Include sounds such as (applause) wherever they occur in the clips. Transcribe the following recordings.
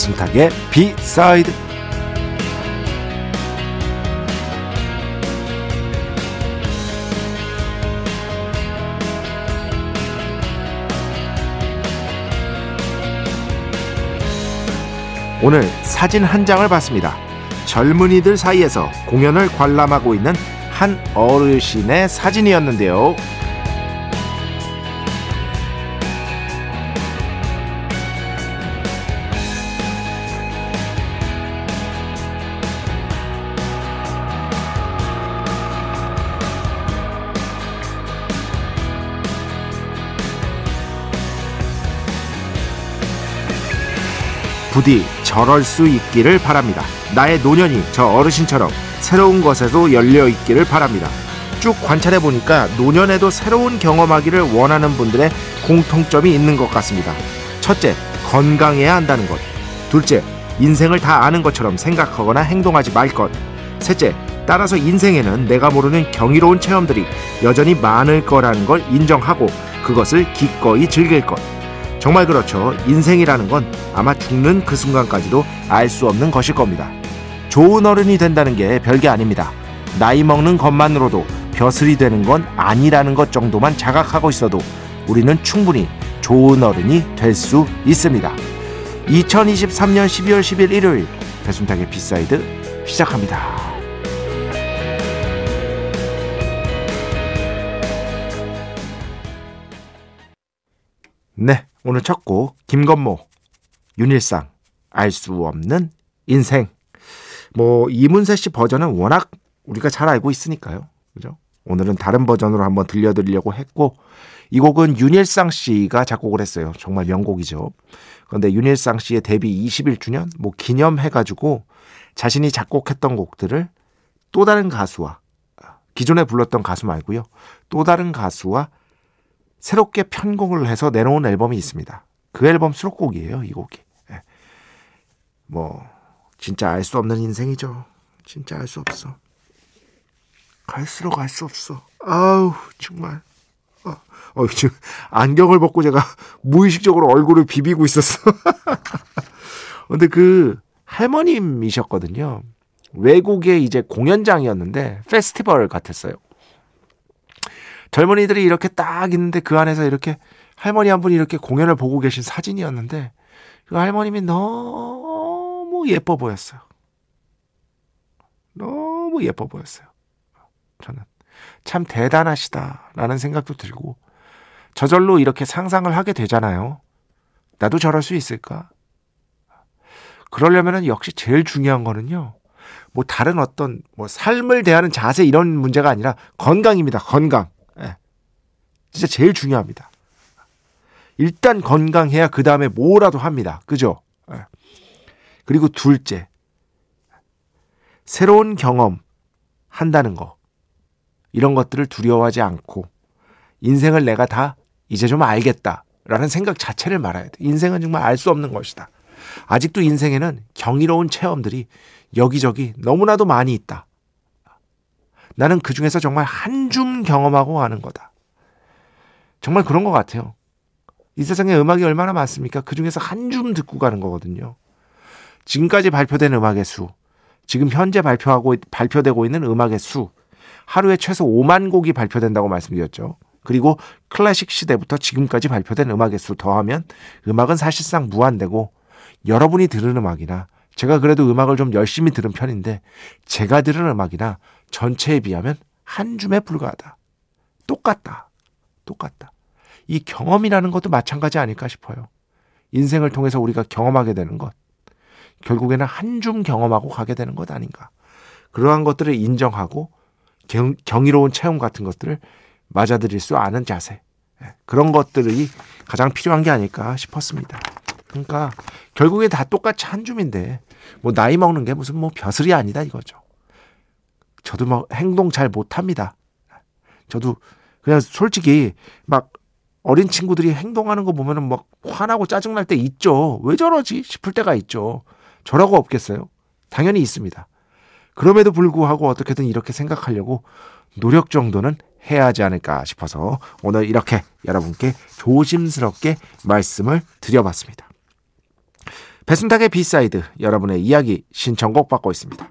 배순탁의 비사이드 오늘 사진 한 장을 봤습니다. 젊은이들 사이에서 공연을 관람하고 있는 한 어르신의 사진이었는데요. 부디 저럴 수 있기를 바랍니다. 나의 노년이 저 어르신처럼 새로운 것에도 열려 있기를 바랍니다. 쭉 관찰해 보니까 노년에도 새로운 경험하기를 원하는 분들의 공통점이 있는 것 같습니다. 첫째, 건강해야 한다는 것. 둘째, 인생을 다 아는 것처럼 생각하거나 행동하지 말 것. 셋째, 따라서 인생에는 내가 모르는 경이로운 체험들이 여전히 많을 거라는 걸 인정하고 그것을 기꺼이 즐길 것. 정말 그렇죠. 인생이라는 건 아마 죽는 그 순간까지도 알 수 없는 것일 겁니다. 좋은 어른이 된다는 게 별게 아닙니다. 나이 먹는 것만으로도 벼슬이 되는 건 아니라는 것 정도만 자각하고 있어도 우리는 충분히 좋은 어른이 될 수 있습니다. 2023년 12월 10일 일요일 배순탁의 B side 시작합니다. 오늘 첫 곡 김건모 윤일상 알 수 없는 인생. 뭐 이문세 씨 버전은 워낙 우리가 잘 알고 있으니까요. 그죠? 오늘은 다른 버전으로 한번 들려드리려고 했고 이 곡은 윤일상 씨가 작곡을 했어요. 정말 명곡이죠. 그런데 윤일상 씨의 데뷔 21주년 뭐 기념해가지고 자신이 작곡했던 곡들을 또 다른 가수와 기존에 불렀던 가수 말고요. 또 다른 가수와 새롭게 편곡을 해서 내놓은 앨범이 있습니다. 그 앨범 수록곡이에요, 이 곡이. 예. 뭐 진짜 알 수 없는 인생이죠. 진짜 알 수 없어. 갈수록 알 수 없어. 아우 정말. 어, 어, 지금 안경을 벗고 제가 (laughs) 무의식적으로 얼굴을 비비고 있었어. (laughs) 근데 그 할머님이셨거든요. 외국의 이제 공연장이었는데 페스티벌 같았어요. 젊은이들이 이렇게 딱 있는데 그 안에서 이렇게 할머니 한 분이 이렇게 공연을 보고 계신 사진이었는데 그 할머님이 너무 예뻐 보였어요. 너무 예뻐 보였어요. 저는 참 대단하시다라는 생각도 들고 저절로 이렇게 상상을 하게 되잖아요. 나도 저럴 수 있을까? 그러려면은 역시 제일 중요한 거는요. 뭐 다른 어떤 뭐 삶을 대하는 자세 이런 문제가 아니라 건강입니다. 건강. 진짜 제일 중요합니다. 일단 건강해야 그 다음에 뭐라도 합니다. 그죠? 예. 그리고 둘째, 새로운 경험 한다는 거. 이런 것들을 두려워하지 않고 인생을 내가 다 이제 좀 알겠다. 라는 생각 자체를 말아야 돼. 인생은 정말 알 수 없는 것이다. 아직도 인생에는 경이로운 체험들이 여기저기 너무나도 많이 있다. 나는 그 중에서 정말 한 줌 경험하고 가는 거다. 정말 그런 것 같아요. 이 세상에 음악이 얼마나 많습니까? 그 중에서 한 줌 듣고 가는 거거든요. 지금까지 발표된 음악의 수, 지금 현재 발표하고 발표되고 있는 음악의 수, 하루에 최소 5만 곡이 발표된다고 말씀드렸죠. 그리고 클래식 시대부터 지금까지 발표된 음악의 수 더하면 음악은 사실상 무한대고 여러분이 들은 음악이나 제가 그래도 음악을 좀 열심히 들은 편인데 제가 들은 음악이나 전체에 비하면 한 줌에 불과하다. 똑같다. 똑같다. 이 경험이라는 것도 마찬가지 아닐까 싶어요. 인생을 통해서 우리가 경험하게 되는 것. 결국에는 한 줌 경험하고 가게 되는 것 아닌가. 그러한 것들을 인정하고 경, 경이로운 체험 같은 것들을 맞아들일 수 아는 자세. 예, 그런 것들이 가장 필요한 게 아닐까 싶었습니다. 그러니까 결국에 다 똑같이 한 줌인데 뭐 나이 먹는 게 무슨 뭐 벼슬이 아니다 이거죠. 저도 뭐 행동 잘 못합니다. 저도 그냥 솔직히 막 어린 친구들이 행동하는 거 보면은 막 화나고 짜증날 때 있죠. 왜 저러지 싶을 때가 있죠. 저라고 없겠어요? 당연히 있습니다. 그럼에도 불구하고 어떻게든 이렇게 생각하려고 노력 정도는 해야 하지 않을까 싶어서 오늘 이렇게 여러분께 조심스럽게 말씀을 드려봤습니다. 배순탁의 B side 여러분의 이야기 신청곡 받고 있습니다.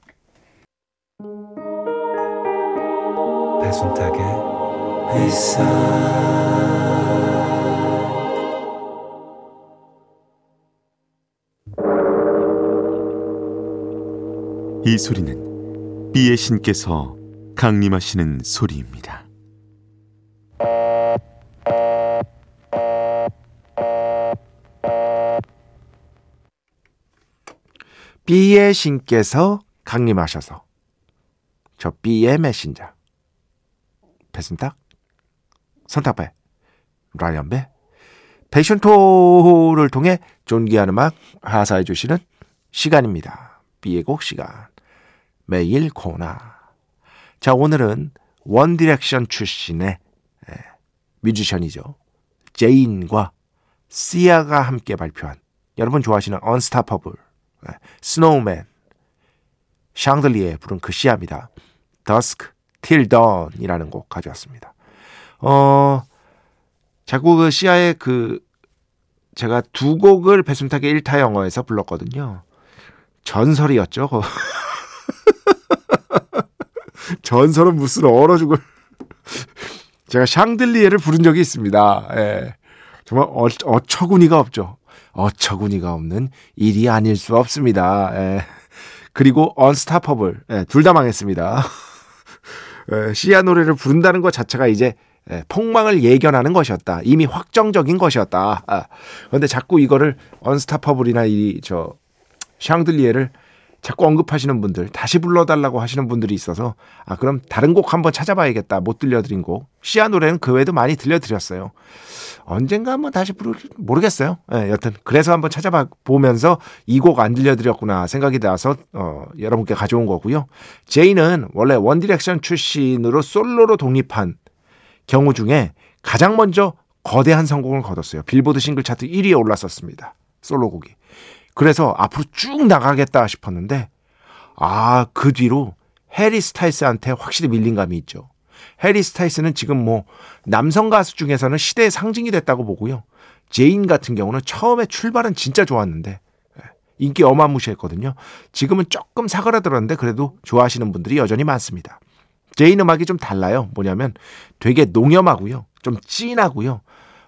배순탁의 회사 이 소리는 비의 신께서 강림하시는 소리입니다. B의 신께서 강림하셔서 저 B의 메신저 배순탁 선탁배 라이언배 패션토를 통해 존귀한 음악 하사해 주시는 시간입니다. B의 곡 시간 매일 코너 자 오늘은 원 디렉션 출신의 뮤지션이죠. 제인과 시아가 함께 발표한 여러분 좋아하시는 Unstoppable Snowman Chandelier 부른 그 시아입니다. Dusk Till Dawn이라는 곡 가져왔습니다. 어 자꾸 그 시아의 그 제가 두 곡을 배순탁의 1타 영어에서 불렀거든요. 전설이었죠. (laughs) 전설은 무슨 얼어 죽을. 제가 샹들리에를 부른 적이 있습니다. 예. 정말 어, 어처구니가 없죠. 어처구니가 없는 일이 아닐 수 없습니다. 예. 그리고 언스타퍼블 예, 둘 다 망했습니다. (laughs) 예, 시아 노래를 부른다는 것 자체가 이제 예, 폭망을 예견하는 것이었다. 이미 확정적인 것이었다. 아, 그런데 자꾸 이거를 언스타퍼블이나 이 저 샹들리에를 자꾸 언급하시는 분들, 다시 불러달라고 하시는 분들이 있어서, 아, 그럼 다른 곡 한번 찾아봐야겠다. 못 들려드린 곡. 시아 노래는 그 외에도 많이 들려드렸어요. 언젠가 한번 다시 부를, 모르겠어요. 예, 여튼, 그래서 한번 찾아봐 보면서 이 곡 안 들려드렸구나 생각이 나서, 어, 여러분께 가져온 거고요. 제인은 원래 원디렉션 출신으로 솔로로 독립한 경우 중에 가장 먼저 거대한 성공을 거뒀어요. 빌보드 싱글 차트 1위에 올랐었습니다. 솔로곡이. 그래서 앞으로 쭉 나가겠다 싶었는데 아, 그 뒤로 해리 스타일스한테 확실히 밀린 감이 있죠. 해리 스타일스는 지금 뭐 남성 가수 중에서는 시대의 상징이 됐다고 보고요. 제인 같은 경우는 처음에 출발은 진짜 좋았는데 예, 인기 어마무시했거든요. 지금은 조금 사그라들었는데 그래도 좋아하시는 분들이 여전히 많습니다. 제인 음악이 좀 달라요. 뭐냐면 되게 농염하고요. 좀 찐하고요.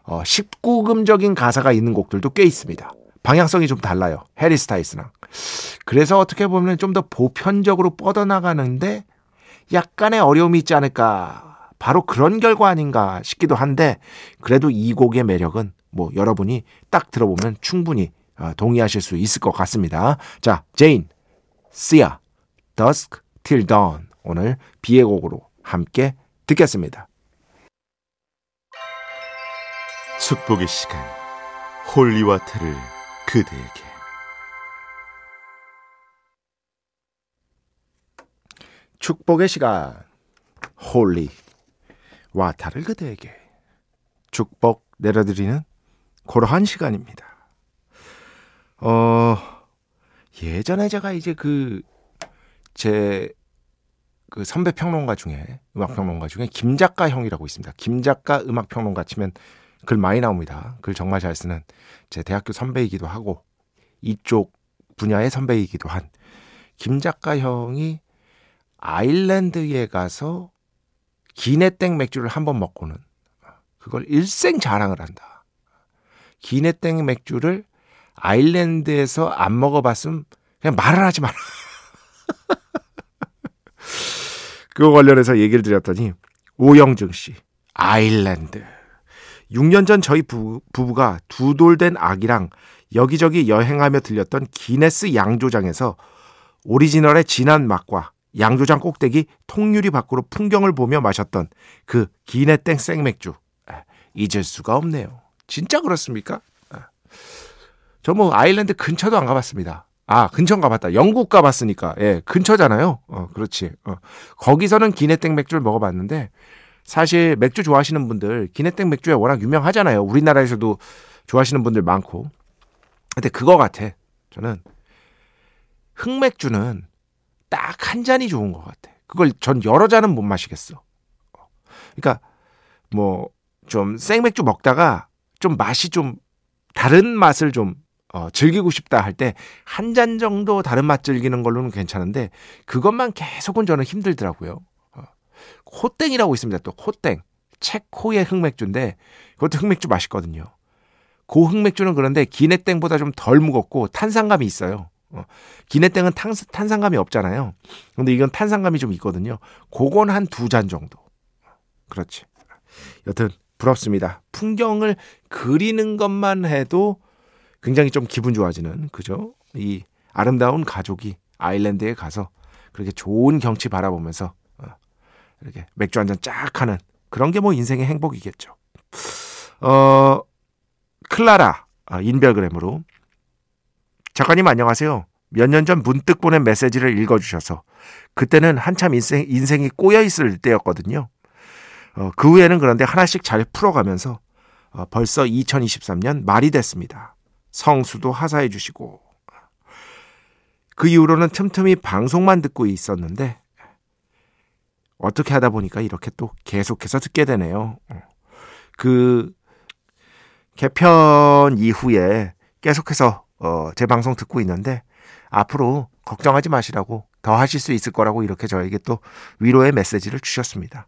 어, 19금적인 가사가 있는 곡들도 꽤 있습니다. 방향성이 좀 달라요. 해리 스타일스랑. 그래서 어떻게 보면 좀 더 보편적으로 뻗어나가는데 약간의 어려움이 있지 않을까. 바로 그런 결과 아닌가 싶기도 한데 그래도 이 곡의 매력은 뭐 여러분이 딱 들어보면 충분히 어, 동의하실 수 있을 것 같습니다. 자, 제인, 시아, Dusk Till Dawn 오늘 B의 곡으로 함께 듣겠습니다. 축복의 시간 holy water를 그대에게 축복의 시간 holy 와타를 그대에게 축복 내려드리는 그러한 시간입니다. 어 예전에 제가 이제 그 제 그 선배 평론가 중에 음악 평론가 중에 김 작가 형이라고 있습니다. 김 작가 음악 평론가 치면 글 많이 나옵니다. 글 정말 잘 쓰는 제 대학교 선배이기도 하고 이쪽 분야의 선배이기도 한 김 작가 형이 아일랜드에 가서 기네땡 맥주를 한 번 먹고는 그걸 일생 자랑을 한다. 기네땡 맥주를 아일랜드에서 안 먹어봤으면 그냥 말을 하지 마라. (laughs) 그거 관련해서 얘기를 드렸더니 오영증 씨 아일랜드 6년 전 저희 부, 부부가 두 돌 된 아기랑 여기저기 여행하며 들렸던 기네스 양조장에서 오리지널의 진한 맛과 양조장 꼭대기 통유리 밖으로 풍경을 보며 마셨던 그 기네땡 생맥주 잊을 수가 없네요. 진짜 그렇습니까? 저 뭐 아일랜드 근처도 안 가봤습니다. 아 근처 가봤다. 영국 가봤으니까 예 근처잖아요. 어 그렇지. 어. 거기서는 기네땡 맥주를 먹어봤는데 사실 맥주 좋아하시는 분들 기네땡 맥주에 워낙 유명하잖아요. 우리나라에서도 좋아하시는 분들 많고. 근데 그거 같아. 저는 흑맥주는 딱 한 잔이 좋은 것 같아. 그걸 전 여러 잔은 못 마시겠어. 그러니까 뭐 좀 생맥주 먹다가 좀 맛이 좀 다른 맛을 좀 어, 즐기고 싶다 할 때 한 잔 정도 다른 맛 즐기는 걸로는 괜찮은데 그것만 계속은 저는 힘들더라고요. 어, 호땡이라고 있습니다. 또 호땡. 체코의 흑맥주인데 그것도 흑맥주 맛있거든요. 고 흑맥주는 그런데 기네땡보다 좀 덜 무겁고 탄산감이 있어요. 어, 기네땡은 탄, 탄산감이 없잖아요. 근데 이건 탄산감이 좀 있거든요. 그건 한 두 잔 정도. 그렇지. 여튼 부럽습니다. 풍경을 그리는 것만 해도 굉장히 좀 기분 좋아지는 그죠? 이 아름다운 가족이 아일랜드에 가서 그렇게 좋은 경치 바라보면서 어, 이렇게 맥주 한 잔 쫙 하는 그런 게 뭐 인생의 행복이겠죠. 어, 클라라 아, 인별그램으로 작가님 안녕하세요. 몇 년 전 문득 보낸 메시지를 읽어주셔서 그때는 한참 인생, 인생이 꼬여있을 때였거든요. 어, 그 후에는 그런데 하나씩 잘 풀어가면서 어, 벌써 2023년 말이 됐습니다. 성수도 하사해 주시고 그 이후로는 틈틈이 방송만 듣고 있었는데 어떻게 하다 보니까 이렇게 또 계속해서 듣게 되네요. 그 개편 이후에 계속해서 어, 제 방송 듣고 있는데 앞으로 걱정하지 마시라고 더 하실 수 있을 거라고 이렇게 저에게 또 위로의 메시지를 주셨습니다.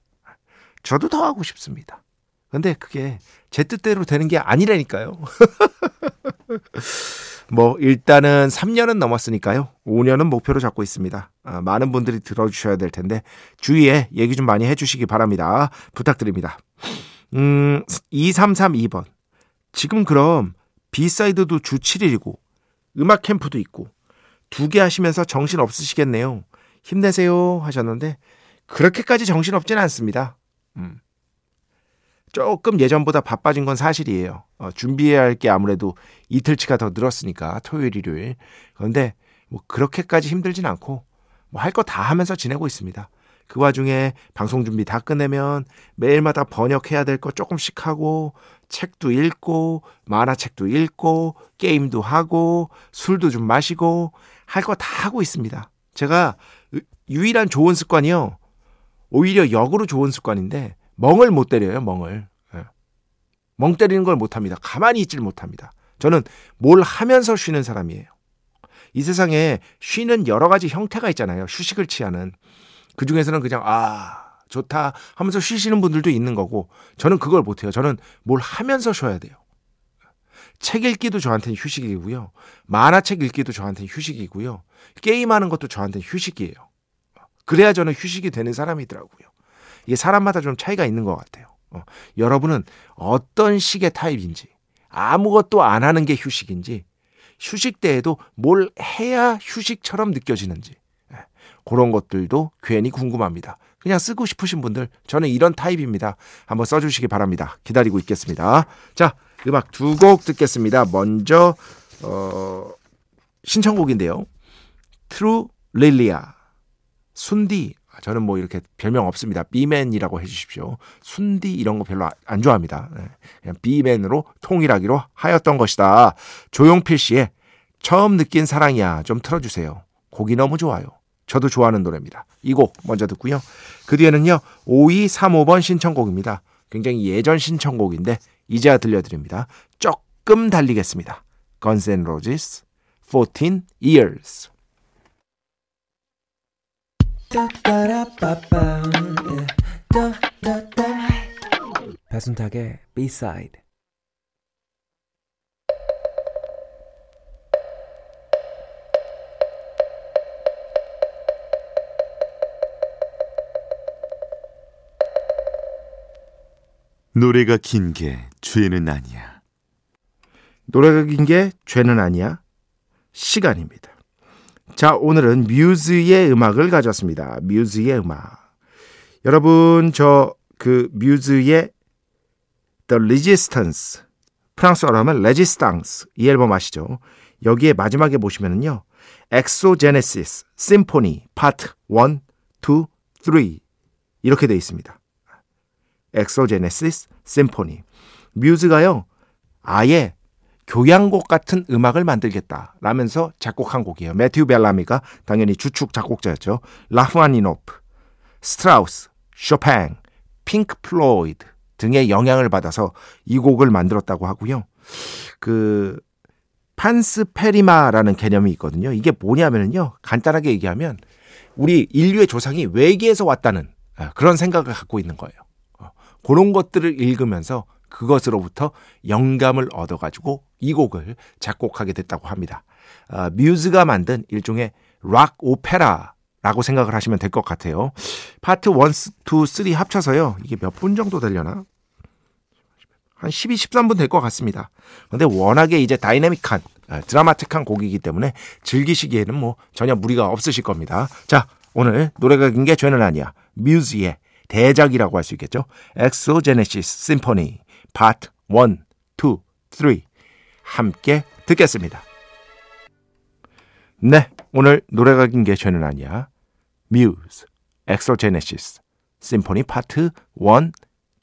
저도 더 하고 싶습니다. 근데 그게 제 뜻대로 되는 게 아니라니까요. (laughs) 뭐 일단은 3년은 넘었으니까요. 5년은 목표로 잡고 있습니다. 아, 많은 분들이 들어주셔야 될 텐데 주위에 얘기 좀 많이 해주시기 바랍니다. 부탁드립니다. 음, 2332번. 지금 그럼 비사이드도 주 7일이고 음악 캠프도 있고 두 개 하시면서 정신 없으시겠네요. 힘내세요 하셨는데 그렇게까지 정신 없지는 않습니다. 음. 조금 예전보다 바빠진 건 사실이에요. 어, 준비해야 할 게 아무래도 이틀치가 더 늘었으니까 토요일, 일요일. 그런데 뭐 그렇게까지 힘들진 않고 뭐 할 거 다 하면서 지내고 있습니다. 그 와중에 방송 준비 다 끝내면 매일마다 번역해야 될 거 조금씩 하고 책도 읽고 만화책도 읽고 게임도 하고 술도 좀 마시고 할 거 다 하고 있습니다. 제가 유일한 좋은 습관이요. 오히려 역으로 좋은 습관인데 멍을 못 때려요, 멍을. 예. 멍 때리는 걸 못합니다. 가만히 있질 못합니다. 저는 뭘 하면서 쉬는 사람이에요. 이 세상에 쉬는 여러 가지 형태가 있잖아요. 휴식을 취하는. 그 중에서는 그냥, 아, 좋다 하면서 쉬시는 분들도 있는 거고, 저는 그걸 못해요. 저는 뭘 하면서 쉬어야 돼요. 책 읽기도 저한테는 휴식이고요. 만화책 읽기도 저한테는 휴식이고요. 게임하는 것도 저한테는 휴식이에요. 그래야 저는 휴식이 되는 사람이더라고요. 이게 사람마다 좀 차이가 있는 것 같아요. 어, 여러분은 어떤 식의 타입인지, 아무것도 안 하는 게 휴식인지, 휴식 때에도 뭘 해야 휴식처럼 느껴지는지, 예, 그런 것들도 괜히 궁금합니다. 그냥 쓰고 싶으신 분들, 저는 이런 타입입니다. 한번 써주시기 바랍니다. 기다리고 있겠습니다. 자, 음악 두 곡 듣겠습니다. 먼저, 어, 신청곡인데요. 트루 릴리아. 순디 저는 뭐 이렇게 별명 없습니다. 비맨이라고 해주십시오. 순디 이런 거 별로 안 좋아합니다. 네. 그냥 비맨으로 통일하기로 하였던 것이다. 조용필 씨의 처음 느낀 사랑이야 좀 틀어주세요. 곡이 너무 좋아요. 저도 좋아하는 노래입니다. 이 곡 먼저 듣고요. 그 뒤에는요. 5235번 신청곡입니다. 굉장히 예전 신청곡인데 이제야 들려드립니다. 조금 달리겠습니다. N' Roses, 14 Years. 배순탁의 B-side 노래가 긴 게 죄는 아니야. 노래가 긴 게 죄는 아니야. 시간입니다. 자, 오늘은 뮤즈의 음악을 가졌습니다. 뮤즈의 음악. 여러분, 저 그 뮤즈의 The Resistance, 프랑스어로 하면 Résistance 이 앨범 아시죠? 여기에 마지막에 보시면은요. Exogenesis Symphony Part 1, 2, 3 이렇게 되어 있습니다. Exogenesis Symphony 뮤즈가요. 아예 교향곡 같은 음악을 만들겠다 라면서 작곡한 곡이에요. 매튜 벨라미가 당연히 주축 작곡자였죠. 라흐마니노프, 스트라우스, 쇼팽, 핑크 플로이드 등의 영향을 받아서 이 곡을 만들었다고 하고요. 그 panspermia라는 개념이 있거든요. 이게 뭐냐면요. 간단하게 얘기하면 우리 인류의 조상이 외계에서 왔다는 아, 그런 생각을 갖고 있는 거예요. 어, 그런 것들을 읽으면서 그것으로부터 영감을 얻어가지고 이 곡을 작곡하게 됐다고 합니다. 아, 뮤즈가 만든 일종의 락 오페라 라고 생각을 하시면 될 것 같아요. 파트 1, 2, 3 합쳐서요. 이게 몇 분 정도 되려나? 한 12, 13분 될 것 같습니다. 근데 워낙에 이제 다이내믹한, 아, 드라마틱한 곡이기 때문에 즐기시기에는 뭐 전혀 무리가 없으실 겁니다. 자, 오늘 노래가 긴 게 죄는 아니야. 뮤즈의 대작이라고 할 수 있겠죠. Exogenesis Symphony Part 1, 2, 3 함께 듣겠습니다. 네, 오늘 노래가 긴 게 죄는 아니야. 뮤즈, Exogenesis, Symphony Part 1,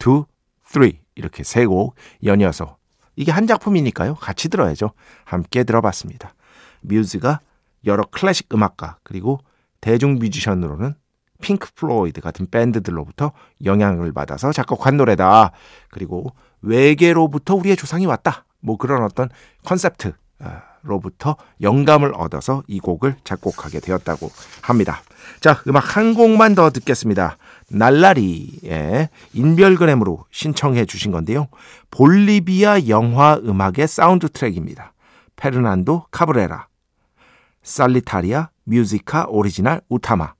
2, 3 이렇게 세 곡 연이어서 이게 한 작품이니까요. 같이 들어야죠. 함께 들어봤습니다. 뮤즈가 여러 클래식 음악가 그리고 대중 뮤지션으로는 핑크 플로이드 같은 밴드들로부터 영향을 받아서 작곡한 노래다. 그리고 외계로부터 우리의 조상이 왔다. 뭐 그런 어떤 컨셉트로부터 영감을 얻어서 이 곡을 작곡하게 되었다고 합니다. 자, 음악 한 곡만 더 듣겠습니다. 날라리의 인별그램으로 신청해 주신 건데요. 볼리비아 영화 음악의 사운드 트랙입니다. 페르난도 카브레라, Solitaria Música Original 우타마,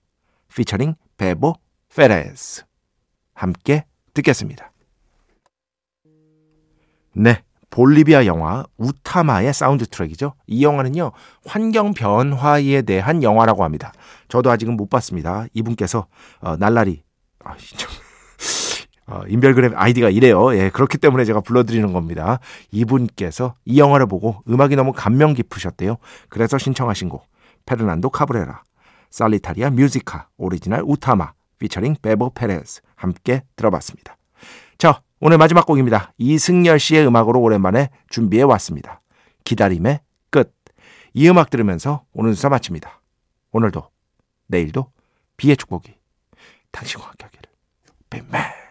피처링 베보 페레스. 함께 듣겠습니다. 네. 볼리비아 영화 우타마의 사운드 트랙이죠. 이 영화는요, 환경 변화에 대한 영화라고 합니다. 저도 아직은 못 봤습니다. 이분께서, 어, 날라리, 아, (laughs) 어, 인별그램 아이디가 이래요. 예, 그렇기 때문에 제가 불러드리는 겁니다. 이분께서 이 영화를 보고 음악이 너무 감명 깊으셨대요. 그래서 신청하신 곡, 페르난도 카브레라, Solitaria Música, Original 우타마, 피처링 베보 페레스 함께 들어봤습니다. 자, 오늘 마지막 곡입니다. 이승열 씨의 음악으로 오랜만에 준비해 왔습니다. 기다림의 끝. 이 음악 들으면서 오늘 수사 마칩니다. 오늘도, 내일도 비의 축복이 당신과 함께 하기를.